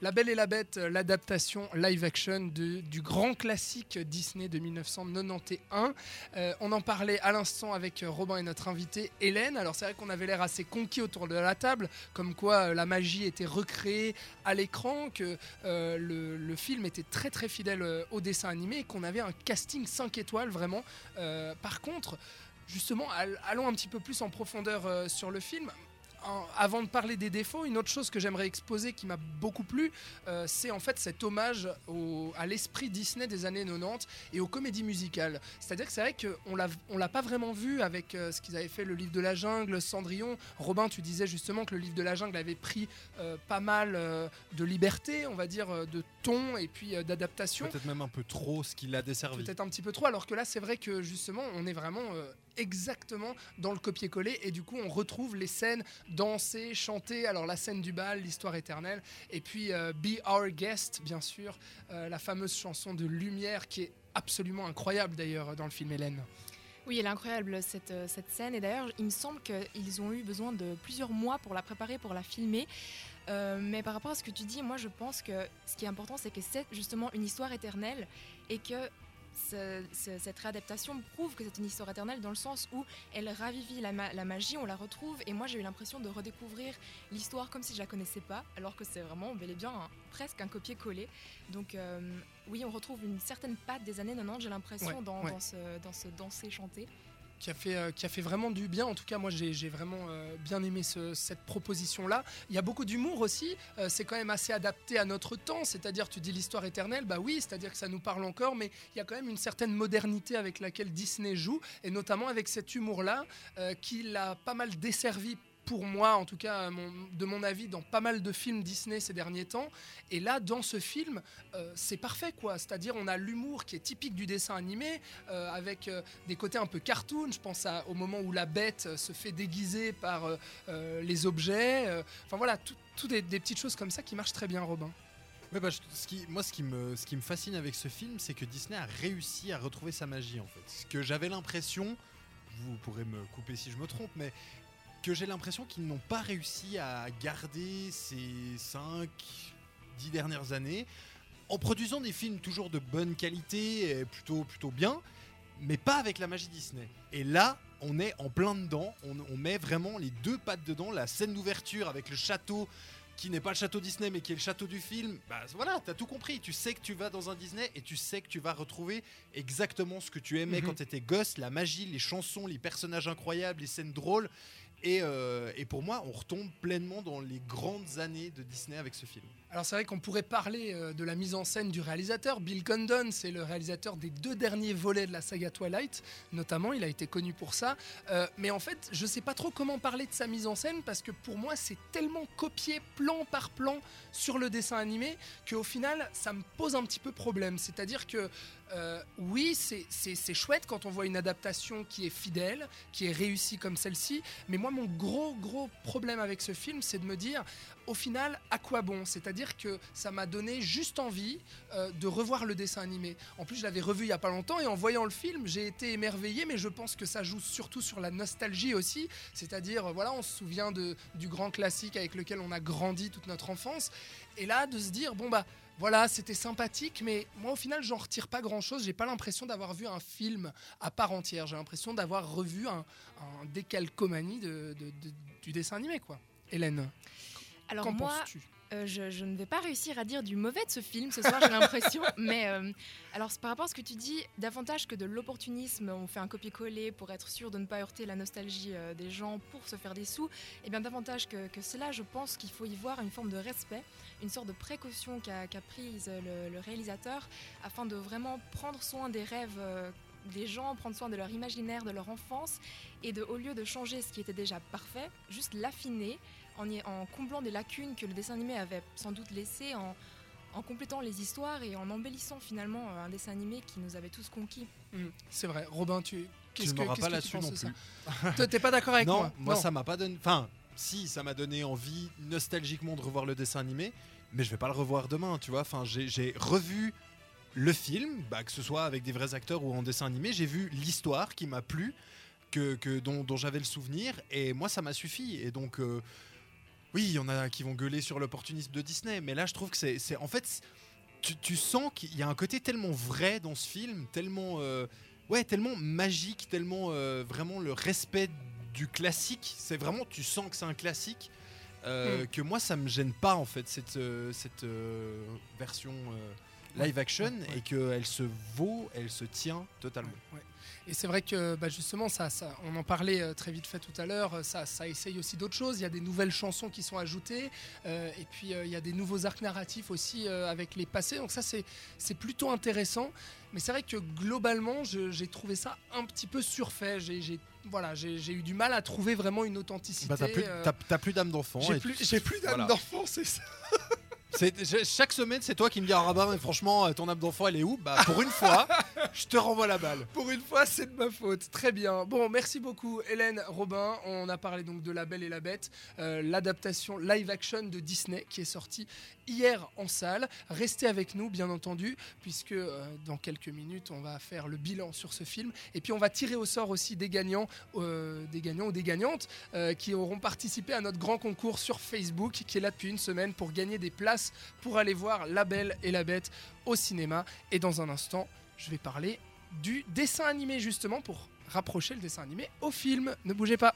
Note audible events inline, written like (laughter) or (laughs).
La Belle et la Bête, euh, l'adaptation live action de- du grand classique Disney de 1991. Euh, on en parlait à l'instant avec euh, Robin et notre invitée Hélène. Alors c'est vrai qu'on avait l'air assez conquis autour de la table, comme quoi la magie était recréée à l'écran, que le, film était très très fidèle au dessin animé qu'on avait un casting 5 étoiles vraiment. Par contre, justement, all- allons un petit peu plus en profondeur sur le film. En- avant de parler des défauts, une autre chose que j'aimerais exposer qui m'a beaucoup plu, euh, c'est en fait cet hommage au- à l'esprit Disney des années 90 et aux comédies musicales. C'est-à-dire que c'est vrai qu'on on l'a pas vraiment vu avec euh, ce qu'ils avaient fait, le livre de la jungle, Cendrillon. Robin, tu disais justement que le livre de la jungle avait pris euh, pas mal de liberté, on va dire, de ton et puis d'adaptation Peut-être même un peu trop ce qu'il a desservi. peut-être un petit peu trop, alors que là, c'est vrai que justement, on est vraiment exactement dans le copier-coller, et du coup, on retrouve les scènes dansées, chantées, alors la scène du bal, l'histoire éternelle, et puis euh, Be Our Guest, bien sûr, euh, la fameuse chanson de Lumière qui est absolument incroyable d'ailleurs dans le film Hélène. Oui, elle est incroyable cette, euh, cette scène. Et d'ailleurs, il me semble qu'ils ont eu besoin de plusieurs mois pour la préparer, pour la filmer. Mais par rapport à ce que tu dis, moi je pense que ce qui est important, c'est que c'est justement une histoire éternelle et que ce- ce- cette réadaptation prouve que c'est une histoire éternelle dans le sens où elle ravivit la, ma- la magie, on la retrouve. Et moi j'ai eu l'impression de redécouvrir l'histoire comme si je la connaissais pas, alors que c'est vraiment bel et bien un- presque un copier-coller. Donc euh, oui, on retrouve une certaine patte des années 90, j'ai l'impression, Ouais, dans, ouais. dans ce, dans ce danser-chanter. Qui a fait, euh, qui a fait vraiment du bien. En tout cas, moi, j'ai j'ai vraiment euh, bien aimé ce- cette proposition-là. Il y a beaucoup d'humour aussi. Euh, c'est quand même assez adapté à notre temps. C'est-à-dire, tu dis l'histoire éternelle, bah oui, c'est-à-dire que ça nous parle encore, mais il y a quand même une certaine modernité avec laquelle Disney joue, et notamment avec cet humour-là, qui l'a pas mal desservi. Pour moi, en tout cas, mon- de mon avis, dans pas mal de films Disney ces derniers temps. Et là, dans ce film, euh, c'est parfait, quoi. C'est-à-dire, on a l'humour qui est typique du dessin animé, euh, avec euh, des côtés un peu cartoon. Je pense au moment où la bête euh, se fait déguiser par euh, euh, les objets. euh, Enfin voilà, tout, tout des, petites choses comme ça qui marchent très bien, Robin. Bah, moi, ce qui, me, ce qui me fascine avec ce film, c'est que Disney a réussi à retrouver sa magie, en fait. Ce que j'avais l'impression, vous pourrez me couper si je me trompe, mais que j'ai l'impression qu'ils n'ont pas réussi à garder ces 5, 10 dernières années, en produisant des films toujours de bonne qualité, et plutôt, plutôt bien, mais pas avec la magie Disney. Et là, on est en plein dedans, on, on met vraiment les deux pattes dedans, la scène d'ouverture avec le château qui n'est pas le château Disney mais qui est le château du film, bah voilà, t'as tout compris. Tu sais que tu vas dans un Disney et tu sais que tu vas retrouver exactement ce que tu aimais Mhm. quand t'étais gosse, la magie, les chansons, les personnages incroyables, les scènes drôles. Et, euh, et pour moi, on retombe pleinement dans les grandes années de Disney avec ce film. Alors c'est vrai qu'on pourrait parler euh, de la mise en scène du réalisateur. Bill Condon, c'est le réalisateur des deux derniers volets de la saga Twilight, notamment. Il a été connu pour ça. Euh, mais en fait, je sais pas trop comment parler de sa mise en scène parce que pour moi, c'est tellement copié plan par plan sur le dessin animé qu'au final, ça me pose un petit peu problème. C'est-à-dire que euh, oui, c'est- chouette quand on voit une adaptation qui est fidèle, qui est réussie comme celle-ci. Mais moi, mon gros, gros problème avec ce film, c'est de me dire, au final, à quoi bon? Que ça m'a donné juste envie euh, de revoir le dessin animé. En plus, je l'avais revu il y a pas longtemps et en voyant le film, j'ai été émerveillé, mais je pense que ça joue surtout sur la nostalgie aussi. C'est-à-dire, euh, voilà, on se souvient de, du grand classique avec lequel on a grandi toute notre enfance. Et là, de se dire, bon, bah. Voilà, c'était sympathique, mais moi au final, j'en retire pas grand chose. J'ai pas l'impression d'avoir vu un film à part entière. J'ai l'impression d'avoir revu un, un décalcomanie de, de- de- du dessin animé, quoi. Hélène, Alors qu'en moi, penses-tu? Euh, je, je ne vais pas réussir à dire du mauvais de ce film ce soir, j'ai l'impression. (laughs) Mais euh, alors, par rapport à ce que tu dis, davantage que de l'opportunisme, on fait un copier-coller pour être sûr de ne pas heurter la nostalgie euh, des gens pour se faire des sous, et bien davantage que, que cela, je pense qu'il faut y voir une forme de respect, une sorte de précaution qu'a qu'a prise le, le réalisateur afin de vraiment prendre soin des rêves. Des gens, prendre soin de leur imaginaire, de leur enfance, et de, au lieu de changer ce qui était déjà parfait, juste l'affiner en, y- en comblant des lacunes que le dessin animé avait sans doute laissées, en, en complétant les histoires et en embellissant finalement euh, un dessin animé qui nous avait tous conquis. Hmm, C'est vrai. Robin, tu. Qu'est-ce ne que, m'auras qu'est-ce pas là-dessus non ça plus. Toi, T'es pas d'accord avec (laughs) non, moi moi Non. ça m'a pas donné. Enfin, si, ça m'a donné envie nostalgiquement de revoir le dessin animé, mais je vais pas le revoir demain, tu vois. Enfin, j'ai j'ai revu le film, bah, que ce soit avec des vrais acteurs ou en dessin animé. J'ai vu l'histoire qui m'a plu, que, que dont, dont j'avais le souvenir, et moi ça m'a suffi. Et donc. euh, Oui, il y en a qui vont gueuler sur l'opportunisme de Disney, mais là je trouve que c'est, en fait, tu, tu sens qu'il y a un côté tellement vrai dans ce film, tellement, euh, ouais, tellement magique, tellement euh, vraiment le respect du classique. C'est vraiment, tu sens que c'est un classique. euh, Que moi, ça me gêne pas en fait cette, cette version live action et qu'elle se vaut, elle se tient totalement. Et c'est vrai que bah, justement, ça, ça, on en parlait euh, très vite fait tout à l'heure, euh, ça, ça essaye aussi d'autres choses. Il y a des nouvelles chansons qui sont ajoutées, euh, et puis euh, il y a des nouveaux arcs narratifs aussi euh, avec les passés. Donc ça, c'est plutôt intéressant. Mais c'est vrai que globalement, j'ai trouvé ça un petit peu surfait. J'ai voilà, j'ai eu du mal à trouver vraiment une authenticité. Bah, t'as plus, d'âme d'enfant. j'ai plus, d'âme d'enfant, c'est ça. Chaque semaine, c'est toi qui me dis ah bah, franchement, euh, ton âme d'enfant, elle est où? Bah pour une fois, (laughs) je te renvoie la balle. Pour une fois, c'est de ma faute. Très bien. Bon, merci beaucoup, Hélène Robin. On a parlé donc de La Belle et la Bête, euh, l'adaptation live action de Disney qui est sortie hier en salle. Restez avec nous, bien entendu, puisque euh, dans quelques minutes, on va faire le bilan sur ce film. Et puis, on va tirer au sort aussi des gagnants, euh, des gagnants ou des gagnantes qui auront participé à notre grand concours sur Facebook, qui est là depuis une semaine pour gagner des places pour aller voir La Belle et la Bête au cinéma. Et dans un instant, je vais parler du dessin animé justement pour rapprocher le dessin animé au film. Ne bougez pas.